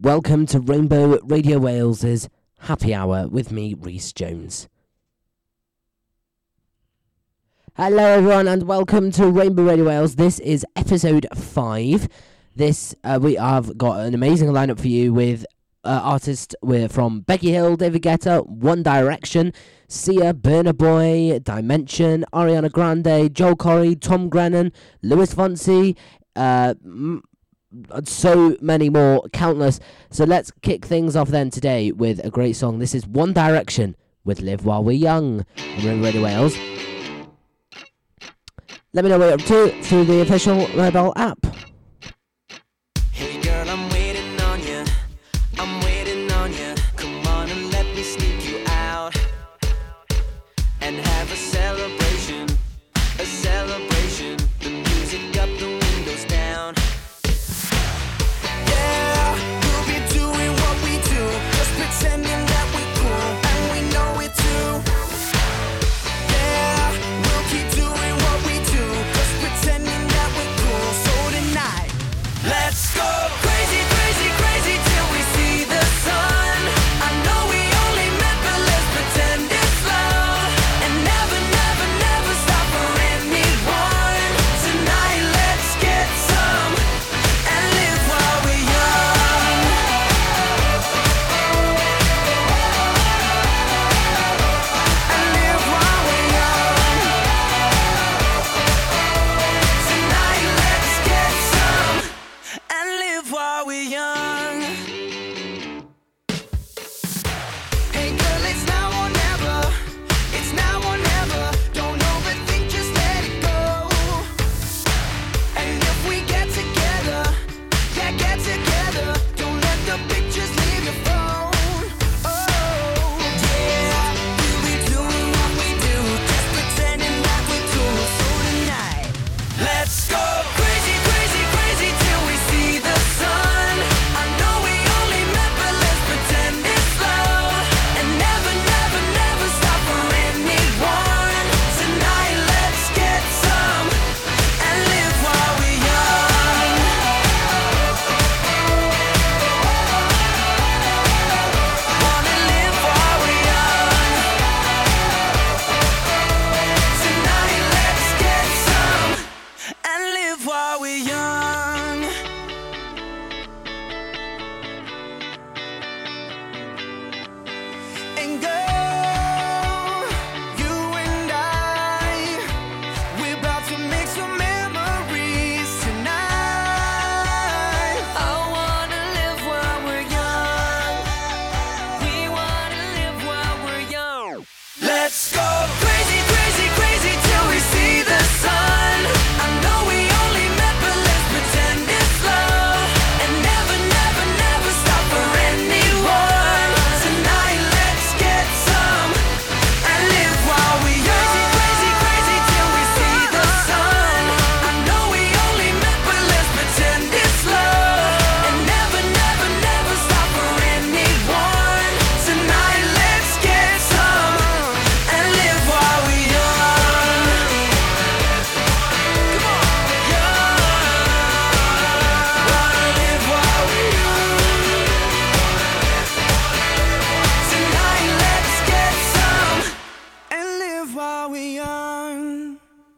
Welcome to Rainbow Radio Wales's Happy Hour with me, Reese Jones. Hello, everyone, and welcome to Rainbow Radio Wales. This is episode five. This uh, we have got an amazing lineup for you with uh, artists we're from Becky Hill, David Guetta, One Direction, Sia, Burna Boy, Dimension, Ariana Grande, Joel Corry, Tom Grennan, Luis Fonsi, uh, so many more, countless. So let's kick things off then today with a great song. This is One Direction with Live While We're Young on Radio Wales. Let me know what you're up to through the official mobile app.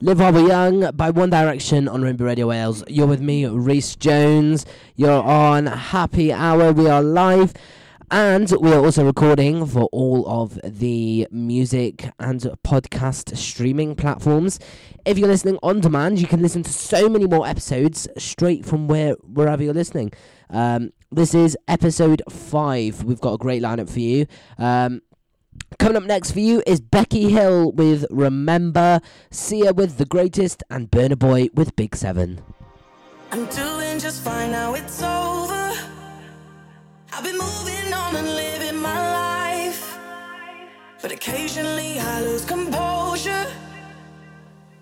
Live While We're Young by One Direction on Rainbow Radio Wales. You're with me, Reese Jones. You're on Happy Hour. We are live. And we are also recording for all of the music and podcast streaming platforms. If you're listening on demand, you can listen to so many more episodes straight from where wherever you're listening. Um, this is episode five. We've got a great lineup for you. Um, Coming up next for you is Becky Hill with Remember, Sia with The Greatest, and Burna Boy with Big Seven. I'm doing just fine now, it's over. I've been moving on and living my life. But occasionally I lose composure.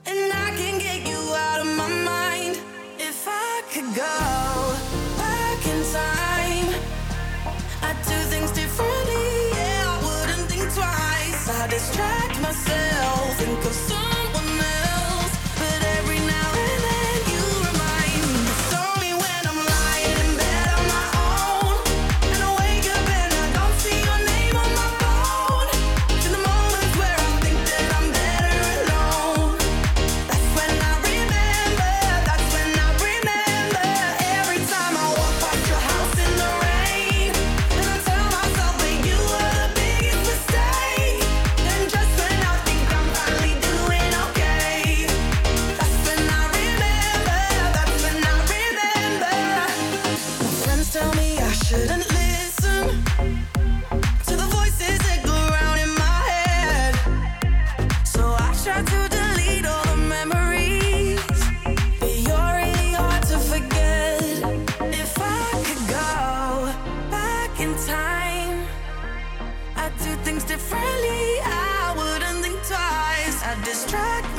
And I can get you out of my mind if I could go. distract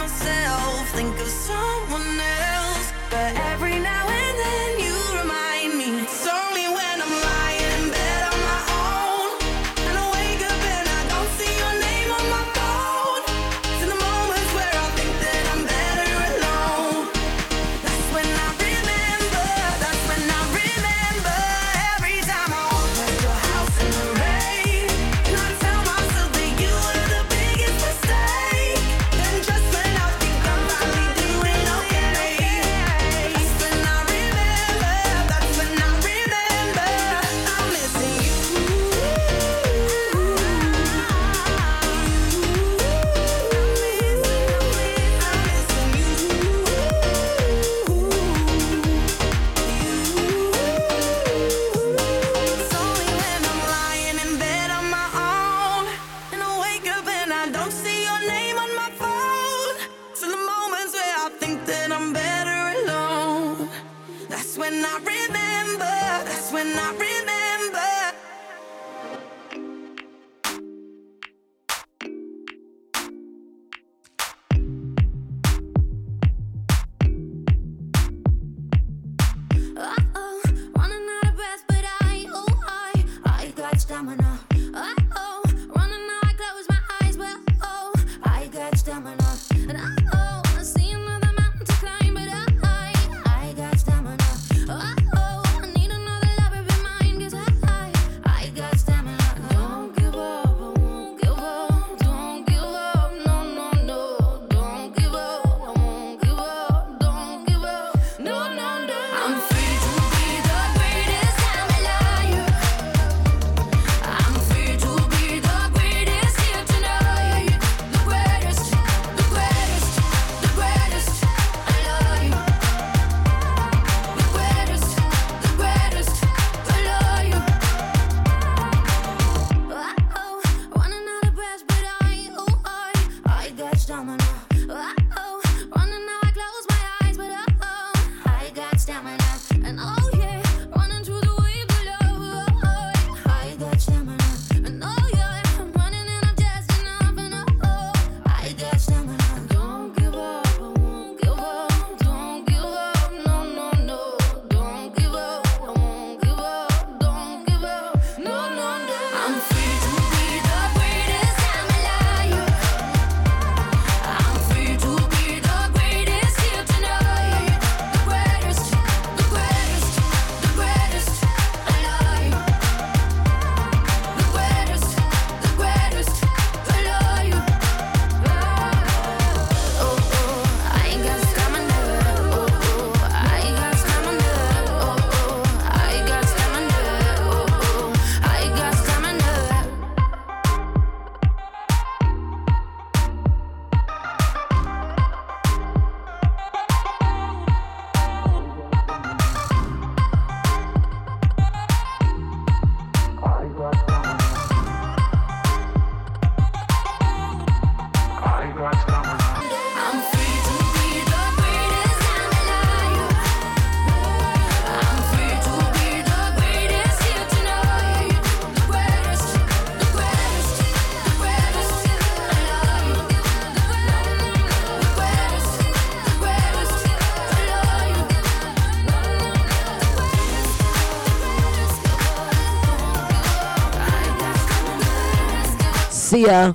Sia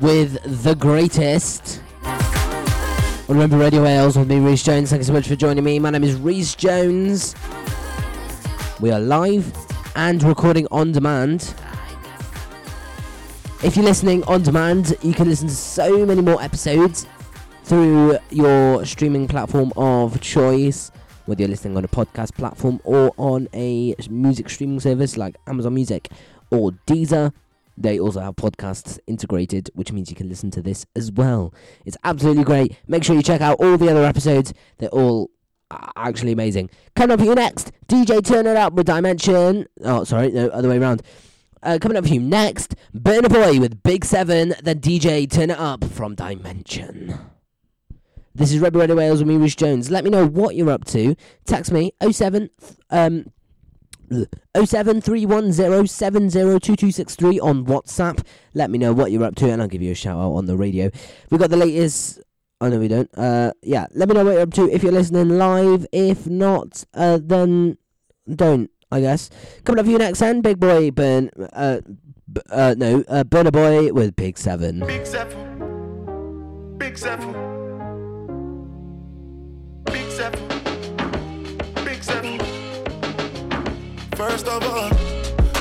with the greatest. Remember Radio Wales with me, Reese Jones. Thank you so much for joining me. My name is Reese Jones. We are live and recording on demand. If you're listening on demand, you can listen to so many more episodes through your streaming platform of choice, whether you're listening on a podcast platform or on a music streaming service like Amazon Music or Deezer. They also have podcasts integrated, which means you can listen to this as well. It's absolutely great. Make sure you check out all the other episodes. They're all uh, actually amazing. Coming up for you next, DJ Turn It Up with Dimension. Oh, sorry, no, other way around. Uh, coming up for you next, Burna Boy with Big Seven, then DJ Turn It Up from Dimension. This is Rebel Radio Wales with me, Rich Jones. Let me know what you're up to. Text me 07 um 07310702263 on WhatsApp. Let me know what you're up to and I'll give you a shout out on the radio. We've got the latest Oh no we don't. Uh yeah, let me know what you're up to if you're listening live. If not, uh then don't, I guess. Coming up for you next then, Big Boy Burn uh b- uh no, uh Burna Boy with Big Seven. Big Seven. Big Seven. Big Seven. First of all,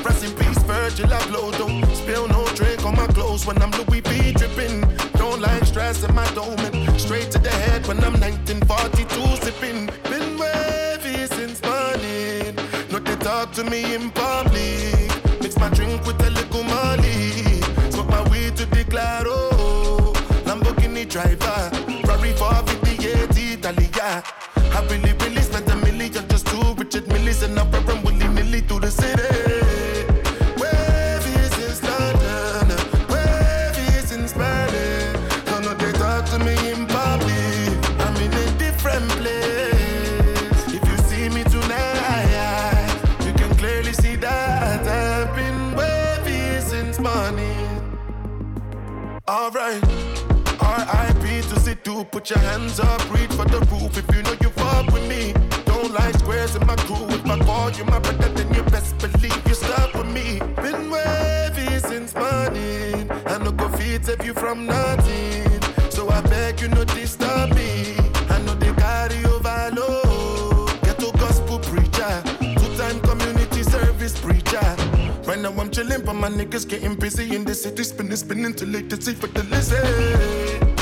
rest in peace, Virgil Abloh. Don't spill no drink on my clothes when I'm Louis V dripping. Don't like stress in my dome. Straight to the head when I'm 1942 sipping. Been wavy since morning. Not to talk to me in public. Mix my drink with a little molly. Smoke my weed to declare, oh. Lamborghini driver. Ferrari 458 Italia. I really, really spent a million just to Richard Millis and I'm Put your hands up, reach for the roof if you know you fuck with me. Don't like squares in my crew. If I call you my brother, then you best believe you stuck with me. Been wavy since morning. I no go feed save you from nothing. So I beg you no disturb me. I know they carry overload. Get to gospel preacher, two-time community service preacher. Right now I'm chilling, but my niggas getting busy in the city, spinning, spinning till late to see for the listen.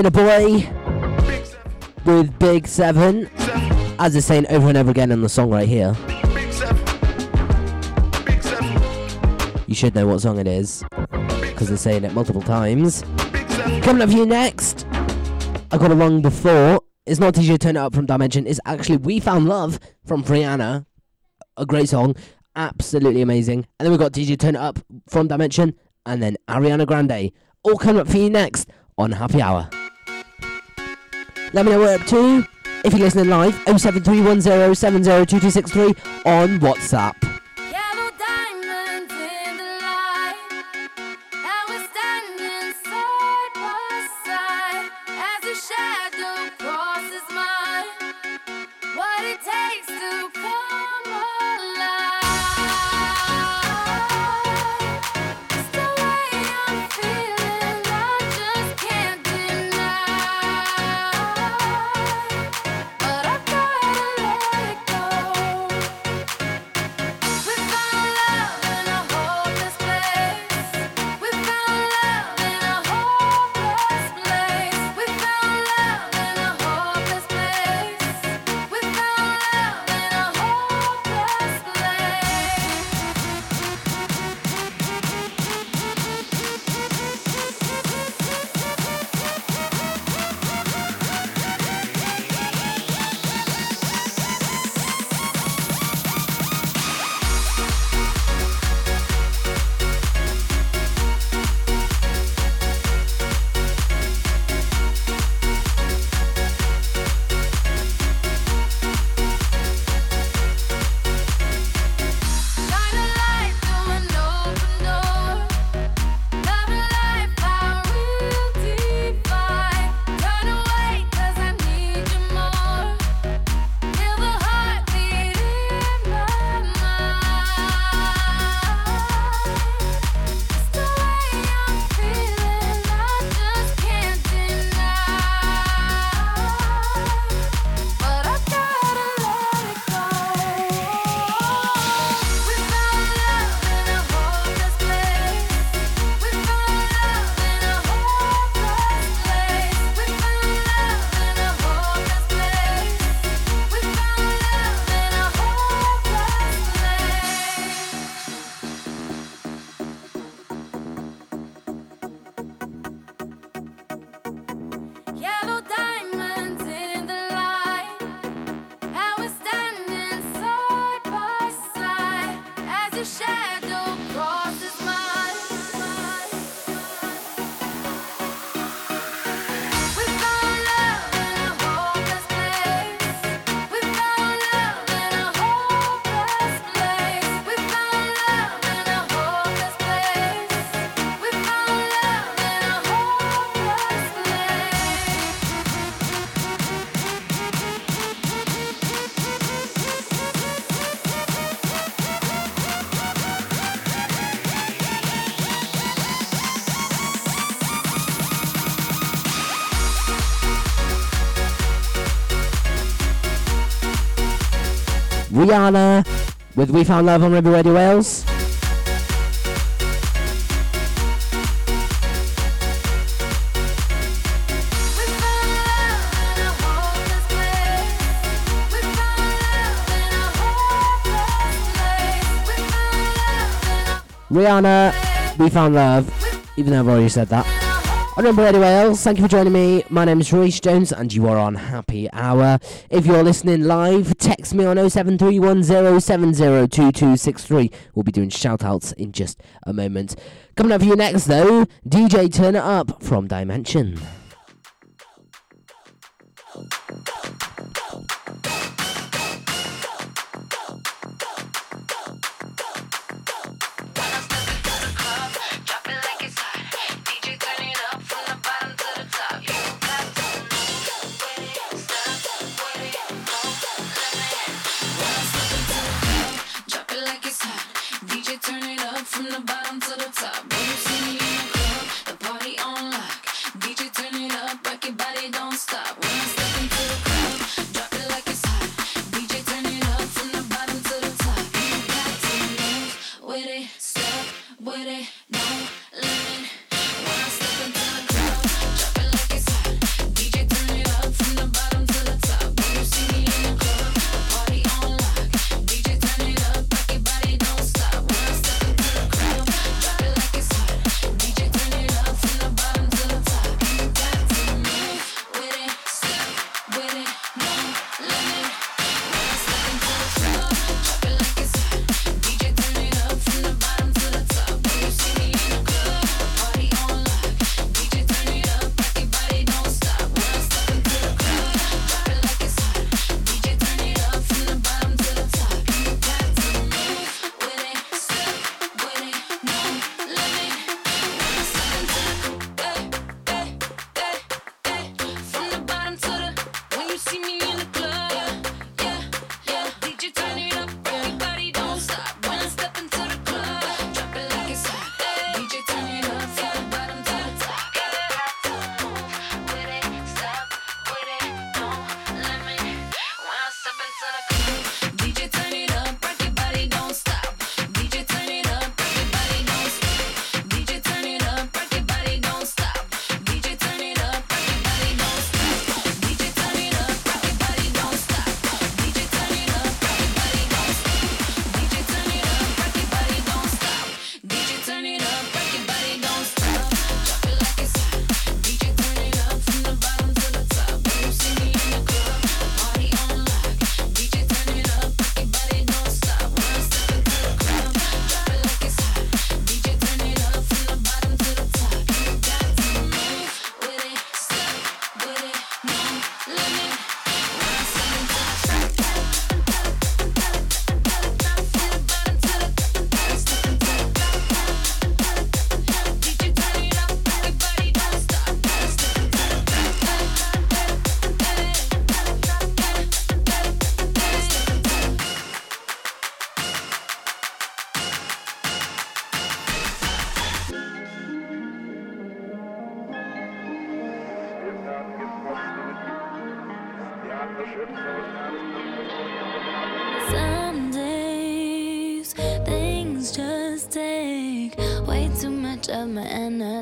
Burna Boy with Big Seven, as they're saying over and over again in the song right here. You should know what song it is, because they're saying it multiple times. Coming up for you next, I got along before. It's not DJ Turn It Up from Dimension, it's actually We Found Love from Rihanna. A great song, absolutely amazing. And then we've got DJ Turn It Up from Dimension, and then Ariana Grande. All coming up for you next on Happy Hour. Let me know what up to. If you're listening live, 07310702263 on WhatsApp. Rihanna with We Found Love on River Radio Wales. Rihanna, We Found Love. Even though I've already said that. In a on Rainbow Radio Wales. Thank you for joining me. My name is Royce Jones, and you are on Happy Hour. If you're listening live, text me on 07310702263. We'll be doing shout outs in just a moment. Coming up for you next, though, DJ Turn It Up from Dimension.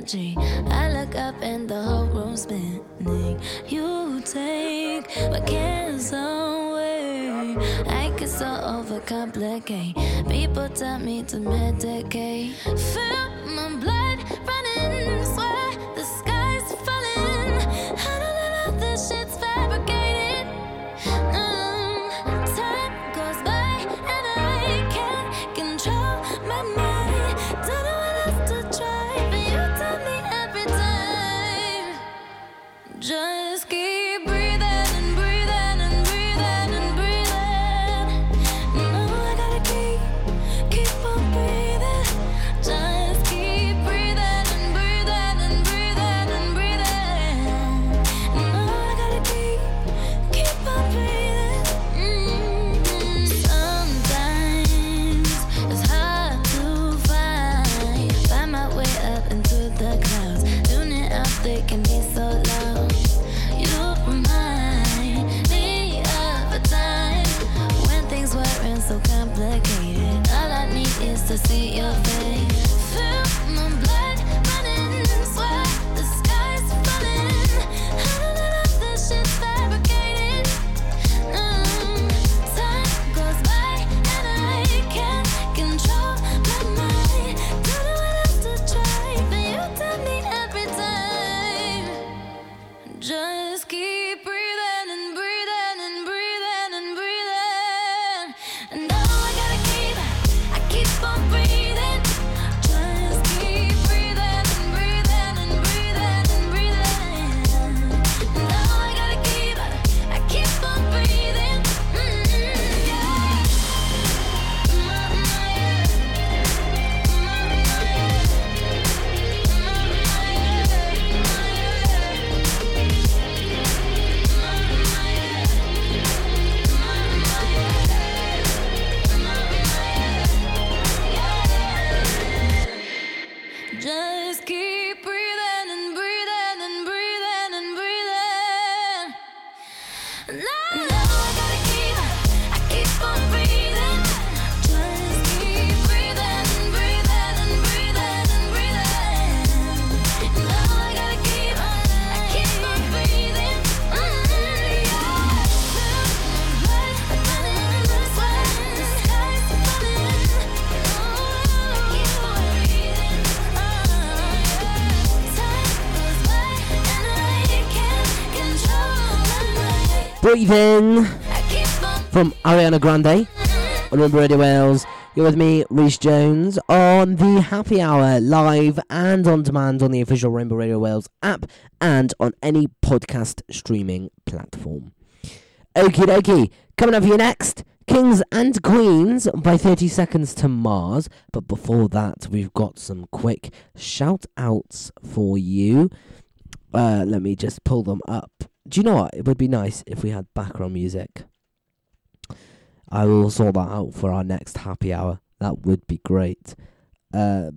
Energy. I look up and the whole room's spinning. You take my cares away. I get so overcomplicate. People tell me to medicate. Feel Breathing from Ariana Grande on Rainbow Radio Wales. You're with me, Reese Jones, on the Happy Hour, live and on demand on the official Rainbow Radio Wales app and on any podcast streaming platform. Okie dokie, coming up for you next, Kings and Queens by 30 Seconds to Mars. But before that, we've got some quick shout outs for you. Uh, let me just pull them up. Do you know what? It would be nice if we had background music. I will sort that out for our next happy hour. That would be great. Uh,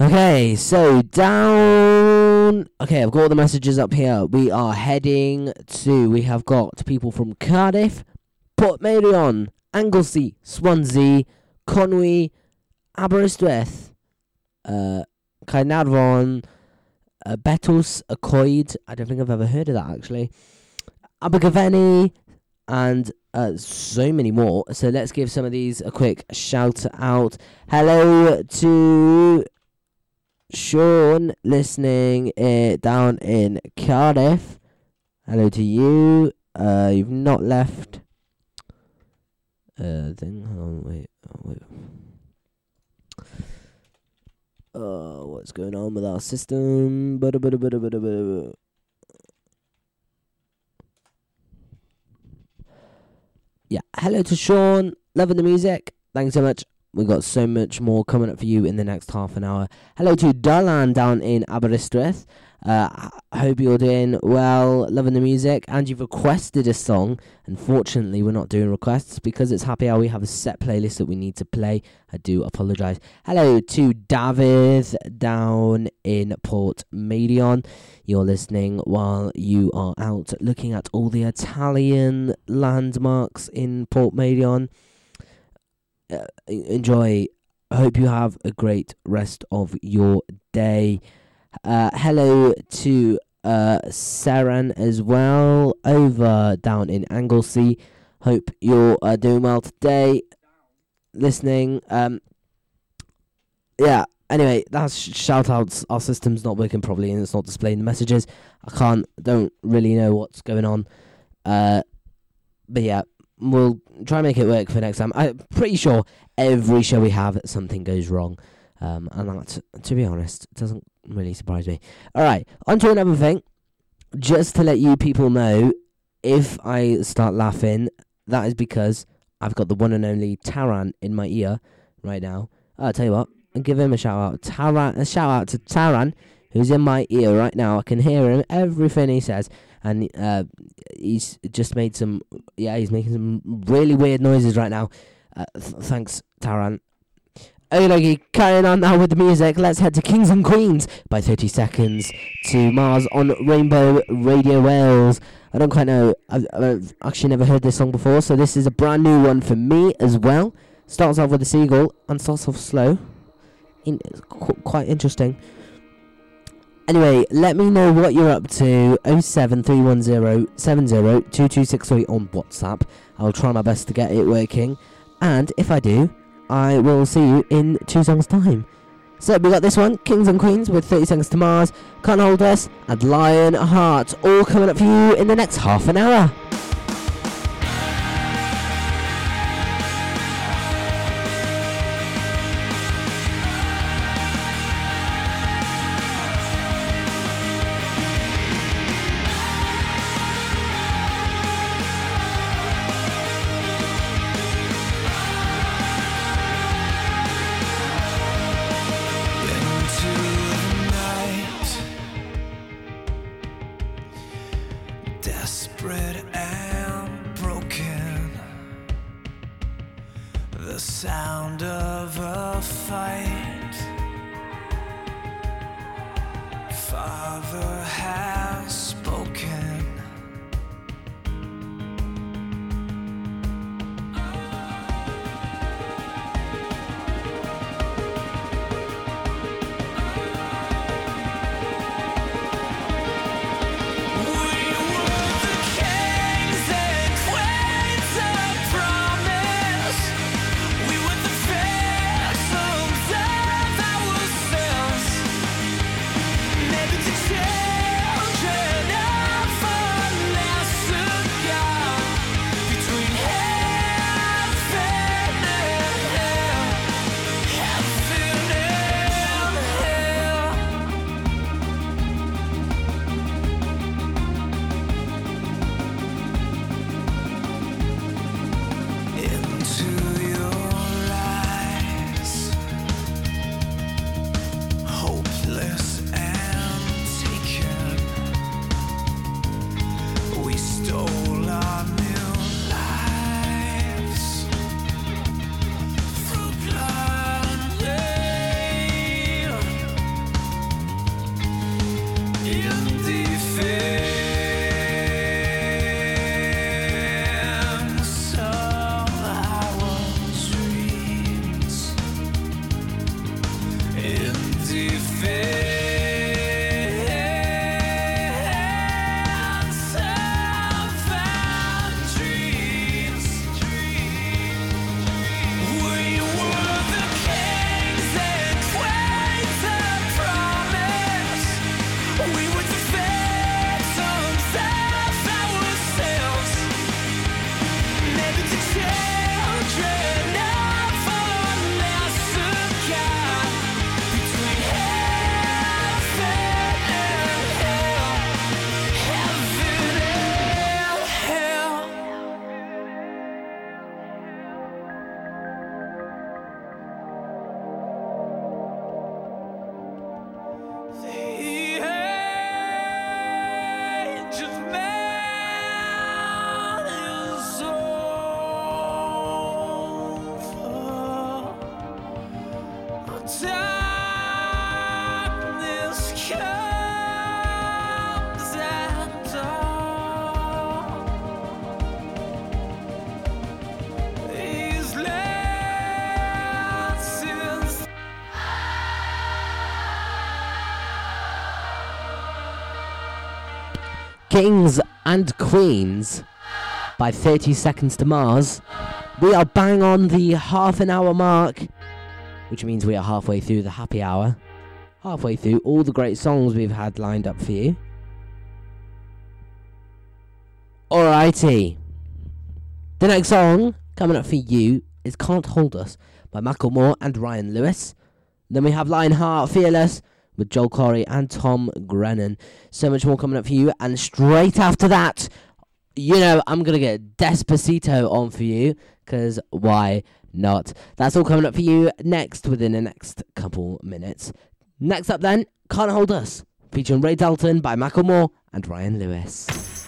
Okay, so down. Okay, I've got all the messages up here. We are heading to. We have got people from Cardiff, Portmeirion, Anglesey, Swansea, Conwy, Aberystwyth, uh, Caernarfon, uh, Betos, Acoid. I don't think I've ever heard of that actually. Abergavenny, and uh, so many more. So let's give some of these a quick shout out. Hello to Sean listening uh, down in Cardiff. Hello to you. Uh, you've not left. Uh, thing. On, wait, oh, wait. Uh, what's going on with our system? Yeah, hello to Sean. Loving the music. Thanks so much. We've got so much more coming up for you in the next half an hour. Hello to Darlan down in Aberystwyth. Uh, I hope you're doing well, loving the music, and you've requested a song. Unfortunately, we're not doing requests because it's happy hour. We have a set playlist that we need to play. I do apologise. Hello to David down in Port Medion. You're listening while you are out looking at all the Italian landmarks in Portmeirion. Uh, enjoy. I hope you have a great rest of your day. Uh, hello to uh, Saran as well over down in Anglesey. Hope you're uh, doing well today. Listening. Um, yeah. Anyway, that's sh- shout outs. Our system's not working properly and it's not displaying the messages. I can't, don't really know what's going on. Uh, but yeah, we'll try and make it work for next time. I'm pretty sure every show we have, something goes wrong. Um, and that, to be honest, doesn't really surprise me. All right, on to another thing. Just to let you people know, if I start laughing, that is because I've got the one and only Taran in my ear right now. I'll tell you what, and give him a shout out. Taran, a shout out to Taran, who's in my ear right now. I can hear him everything he says, and uh, he's just made some. Yeah, he's making some really weird noises right now. Uh, th- thanks, Taran. Okay, carrying on now with the music. Let's head to Kings and Queens by 30 seconds to Mars on Rainbow Radio Wales. I don't quite know. I've, I've actually never heard this song before, so this is a brand new one for me as well. Starts off with a seagull and starts off slow. In, qu- quite interesting. Anyway, let me know what you're up to. 07310 702263 on WhatsApp. I'll try my best to get it working. And if I do, I will see you in two songs' time. So we got this one, Kings and Queens with 30 Seconds to Mars, Can't Hold Us, and Lion Heart, all coming up for you in the next half an hour. Kings and Queens by 30 Seconds to Mars. We are bang on the half an hour mark, which means we are halfway through the happy hour. Halfway through all the great songs we've had lined up for you. Alrighty. The next song coming up for you is Can't Hold Us by Macklemore and Ryan Lewis. Then we have Lionheart Fearless with Joel Corry and Tom Grennan. So much more coming up for you. And straight after that, you know, I'm going to get Despacito on for you. Because why not? That's all coming up for you next within the next couple minutes. Next up, then, Can't Hold Us, featuring Ray Dalton by Macklemore and Ryan Lewis.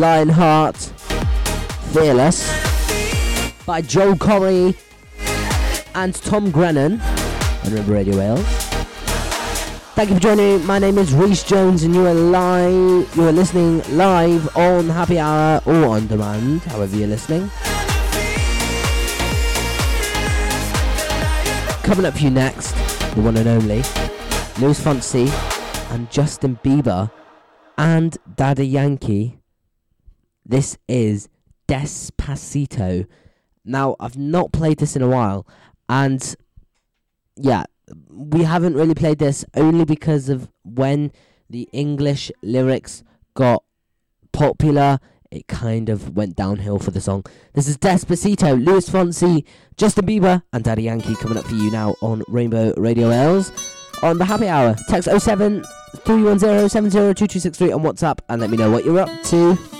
Lionheart, Fearless by Joel Corry and Tom Grennan on Rainbow Radio Wales. Thank you for joining. me. My name is Reese Jones, and you are live. You are listening live on Happy Hour or on demand, however you're listening. Coming up for you next, the one and only Luis Fonsi and Justin Bieber and Daddy Yankee. This is Despacito. Now, I've not played this in a while, and yeah, we haven't really played this only because of when the English lyrics got popular. It kind of went downhill for the song. This is Despacito, Luis Fonsi, Justin Bieber, and Daddy Yankee coming up for you now on Rainbow Radio Wales on the happy hour. Text 07 310 702263 on WhatsApp and let me know what you're up to.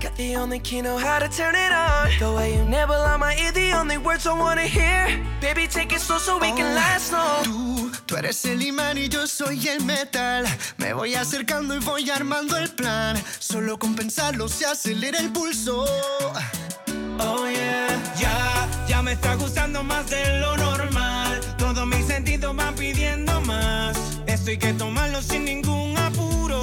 Got the only key, know how to turn it on. The way you nibble on my ear, the only words I wanna hear. Baby, take it slow so we can last long. Tú, tú eres el imán y yo soy el metal. Me voy acercando y voy armando el plan. Solo con pensarlo se acelera el pulso. Oh yeah. Ya, ya me está gustando más de lo normal. Todos mis sentidos van pidiendo más. Esto hay que tomarlo sin ningún apuro.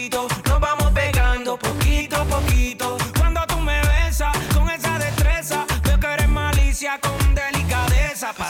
Suavecito. Nos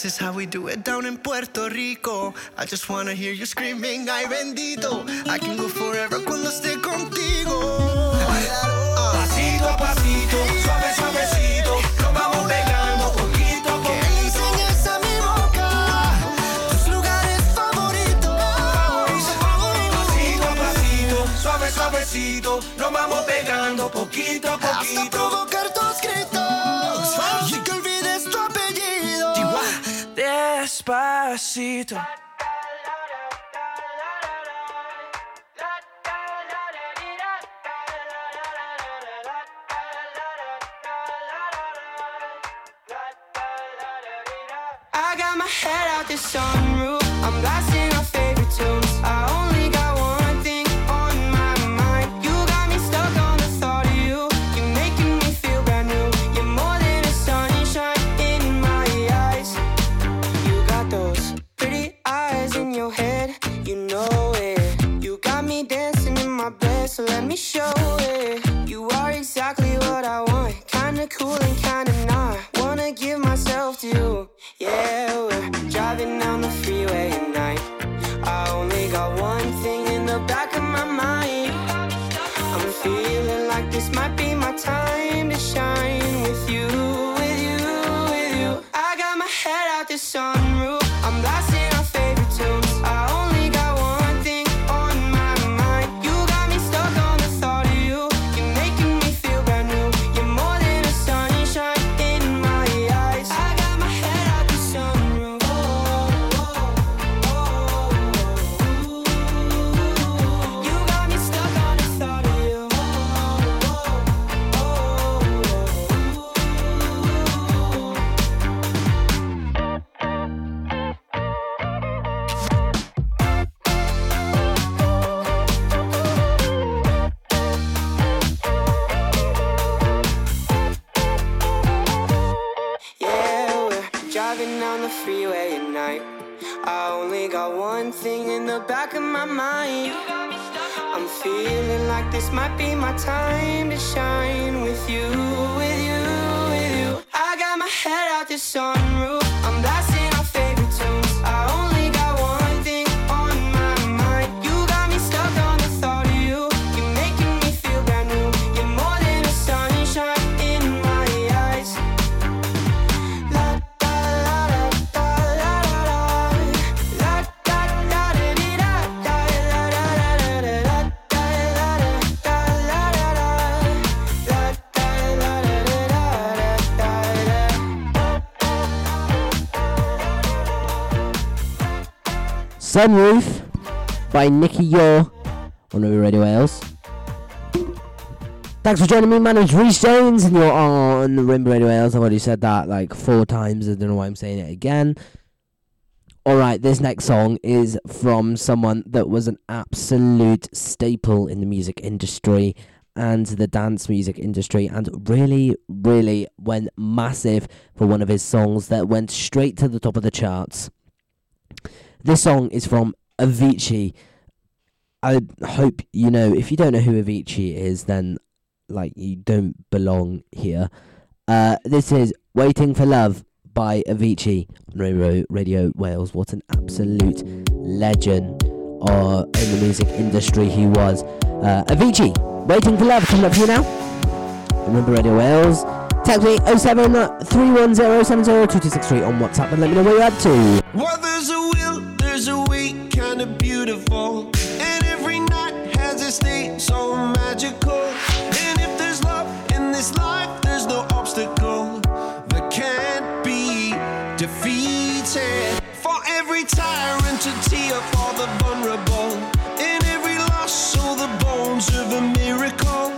This is how we do it down in Puerto Rico. I just wanna hear you screaming, ay bendito. I can go forever cuando esté contigo. Pasito a pasito, suave, suavecito. Nos vamos pegando poquito a Que poquito. enseñes a mi boca tus lugares favoritos. Pasito a pasito, suave, suavecito. Nos vamos pegando poquito a poquito. Despacito. I got my head out the sunroof. I'm blasting Sunroof by Nicky Youre on Rainbow Radio Wales. Thanks for joining me. My name's Reese Jones, and you're on Rainbow Radio Wales. I've already said that like four times. I don't know why I'm saying it again. Alright, this next song is from someone that was an absolute staple in the music industry and the dance music industry, and really, really went massive for one of his songs that went straight to the top of the charts. This song is from Avicii. I hope you know. If you don't know who Avicii is, then like you don't belong here. Uh, this is "Waiting for Love" by Avicii on Radio, Radio Wales. What an absolute legend uh, in the music industry he was. Uh, Avicii, "Waiting for Love" coming up for you now. Remember Radio Wales. Text me 07 310 2263 on WhatsApp and let me know what you're up to. Well, there's a will, there's a way, kinda beautiful. And every night has so magical. And if there's love in this life, there's no obstacle that can't be defeated. For every tyrant, a tear for the vulnerable. Every loss, so the bones of a miracle.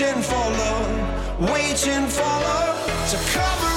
waiting for love, waiting for love to come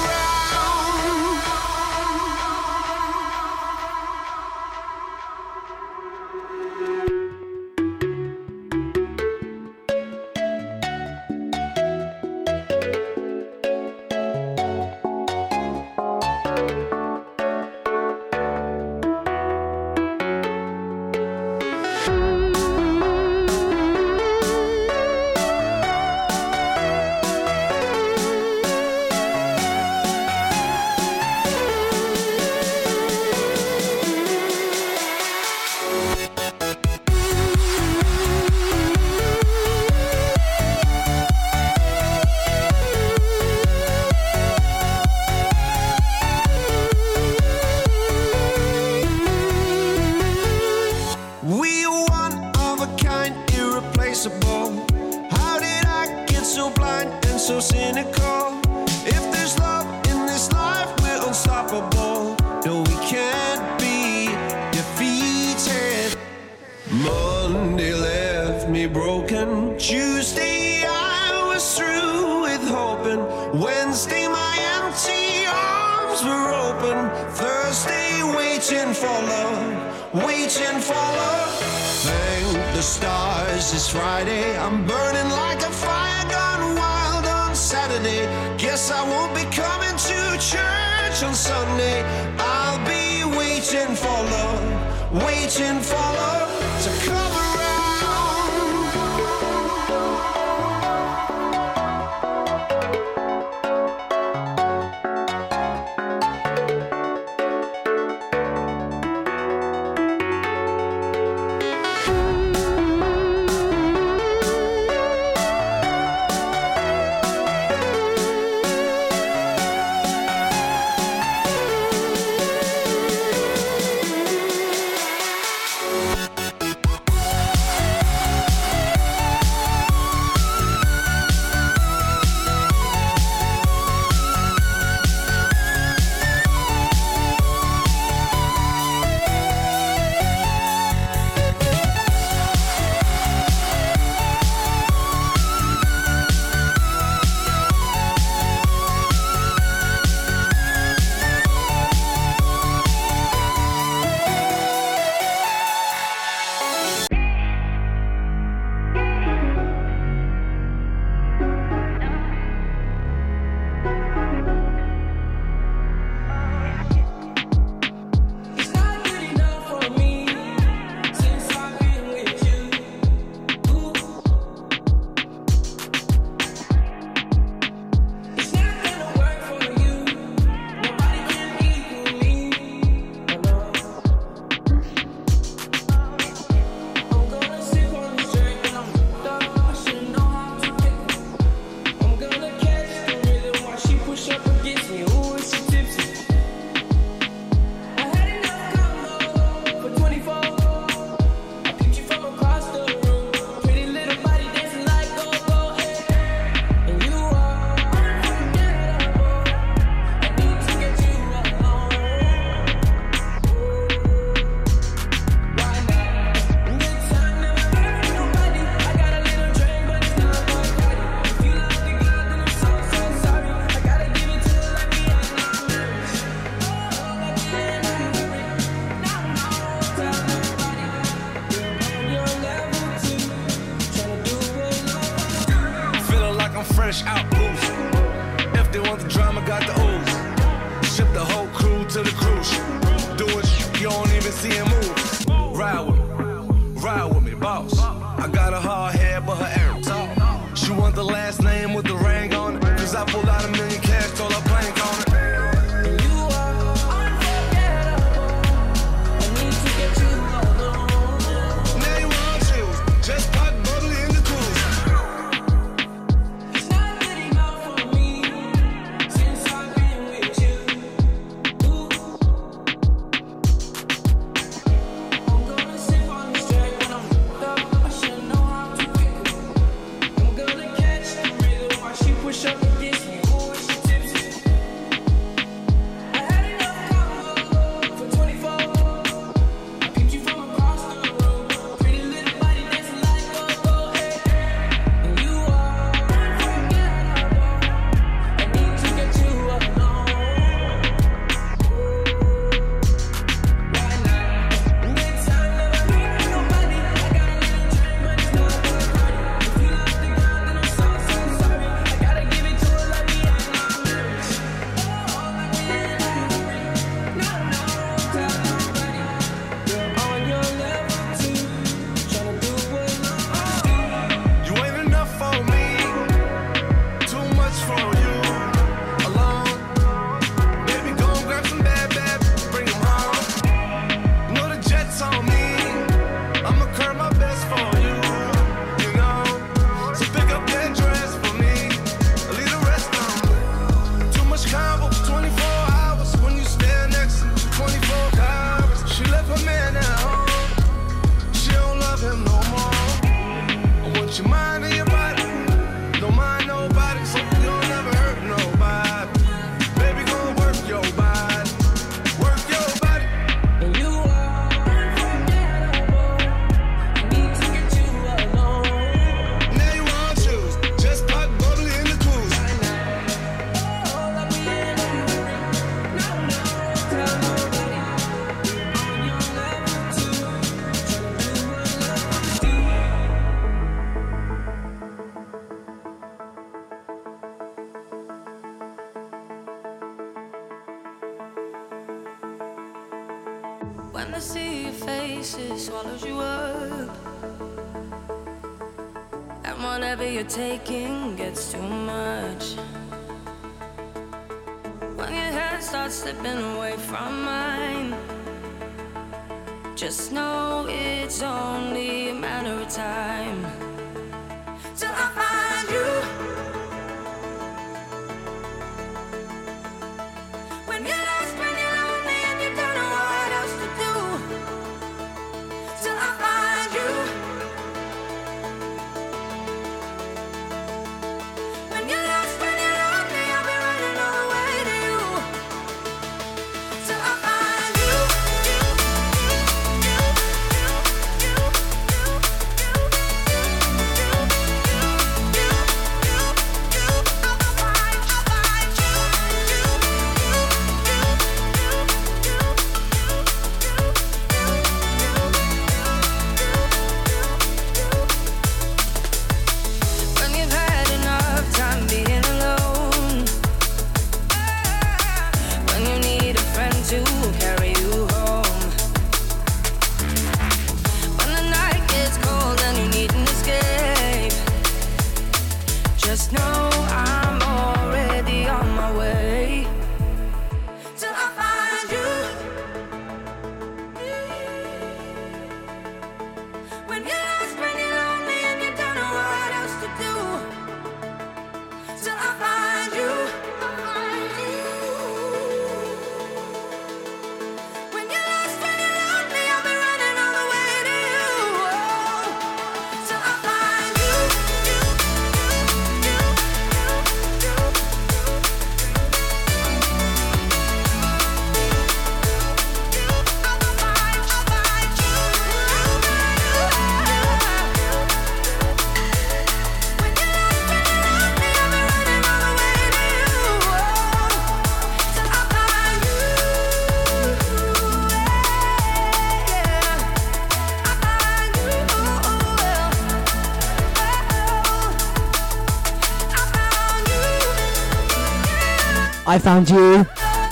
I Found You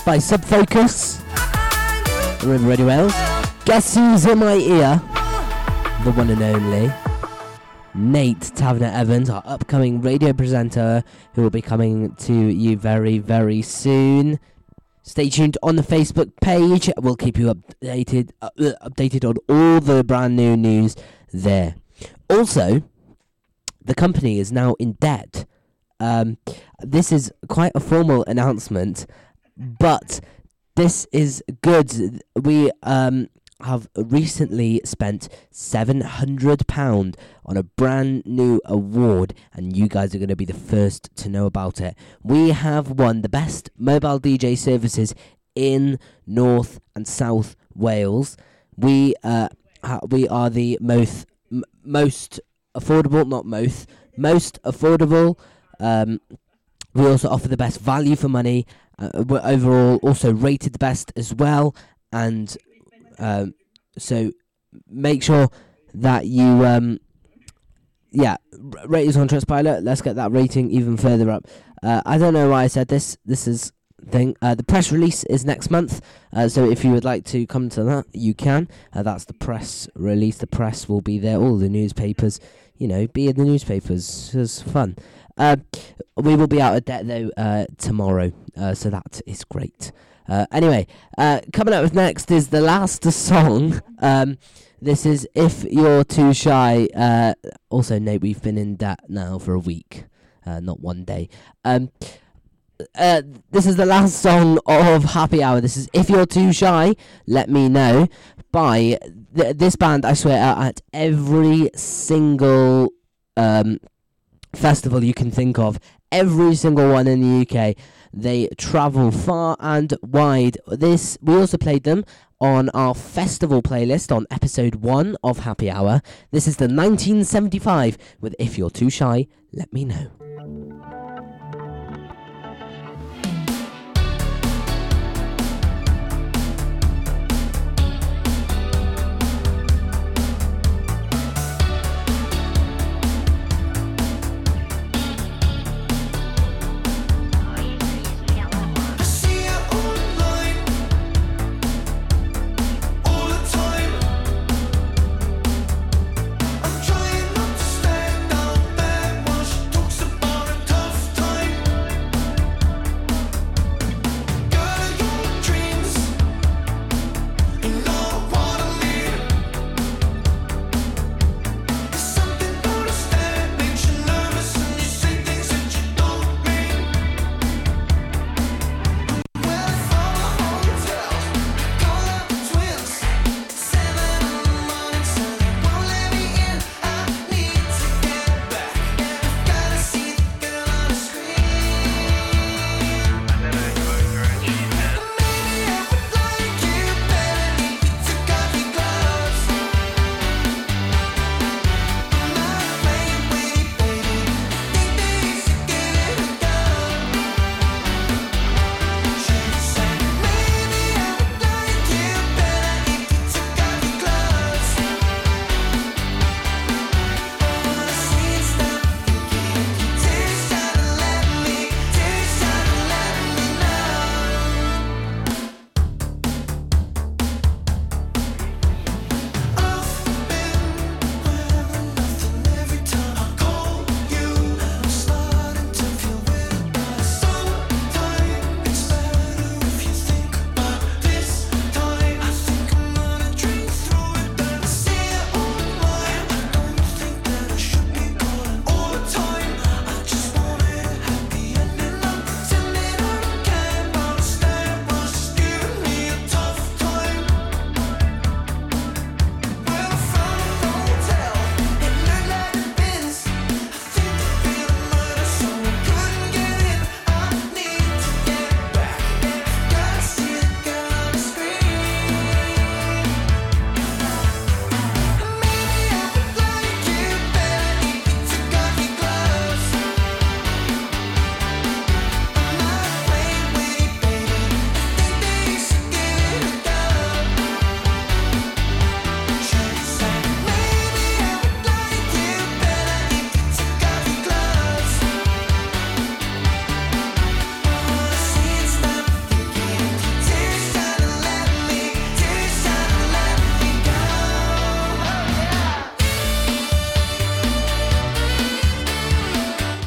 by Sub Focus. Remember Radio Wales? Guess who's in my ear? The one and only Nate Taverner Evans, our upcoming radio presenter, who will be coming to you very, very soon. Stay tuned on the Facebook page. We'll keep you updated, uh, updated on all the brand new news there. Also, the company is now in debt. Um, this is quite a formal announcement, but this is good. We um, have recently spent seven hundred pound on a brand new award, and you guys are going to be the first to know about it. We have won the best mobile DJ services in North and South Wales. We uh, ha- we are the most m- most affordable, not most most affordable. Um, we also offer the best value for money. Uh, we're overall also rated the best as well, and um, so make sure that you um, yeah rate us on Trustpilot. Let's get that rating even further up. Uh, I don't know why I said this. This is thing. Uh, the press release is next month, uh, so if you would like to come to that, you can. Uh, that's the press release. The press will be there. All the newspapers, you know, be in the newspapers. It's fun. Uh, we will be out of debt though uh, tomorrow, uh, so that is great. Uh, anyway, uh, coming up with next is the last song. Um, this is "If You're Too Shy." Uh, also, note we've been in debt now for a week, uh, not one day. Um, uh, this is the last song of Happy Hour. This is "If You're Too Shy." Let me know by th- this band. I swear at every single um, festival you can think of. Every single one in the UK. They travel far and wide. This we also played them on our festival playlist on episode one of Happy Hour. This is the 1975 with If You're Too Shy, Let Me Know.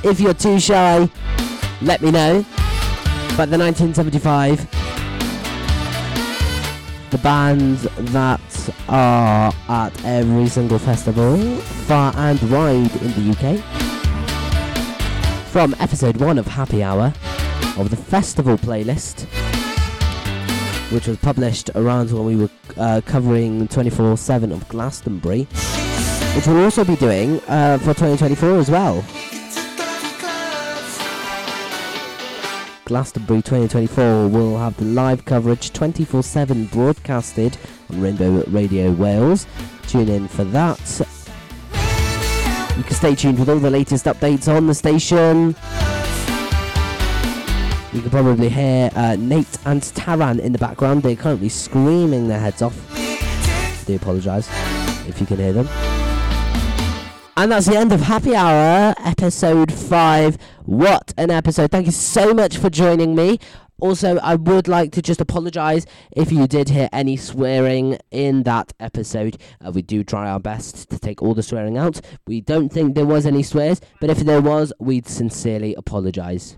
If you're too shy, let me know. But the 1975, the bands that are at every single festival, far and wide in the UK. From episode 1 of Happy Hour of the festival playlist, which was published around when we were uh, covering 24 7 of Glastonbury, which we'll also be doing uh, for 2024 as well. Glastonbury 2024 will have the live coverage 24 7 broadcasted on Rainbow Radio Wales. Tune in for that. You can stay tuned with all the latest updates on the station. You can probably hear uh, Nate and Taran in the background. They're currently screaming their heads off. I do apologise if you can hear them. And that's the end of Happy Hour, episode 5. What an episode. Thank you so much for joining me. Also, I would like to just apologise if you did hear any swearing in that episode. Uh, we do try our best to take all the swearing out. We don't think there was any swears, but if there was, we'd sincerely apologise.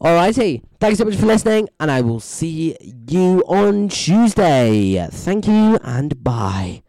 Alrighty, thanks so much for listening, and I will see you on Tuesday. Thank you and bye.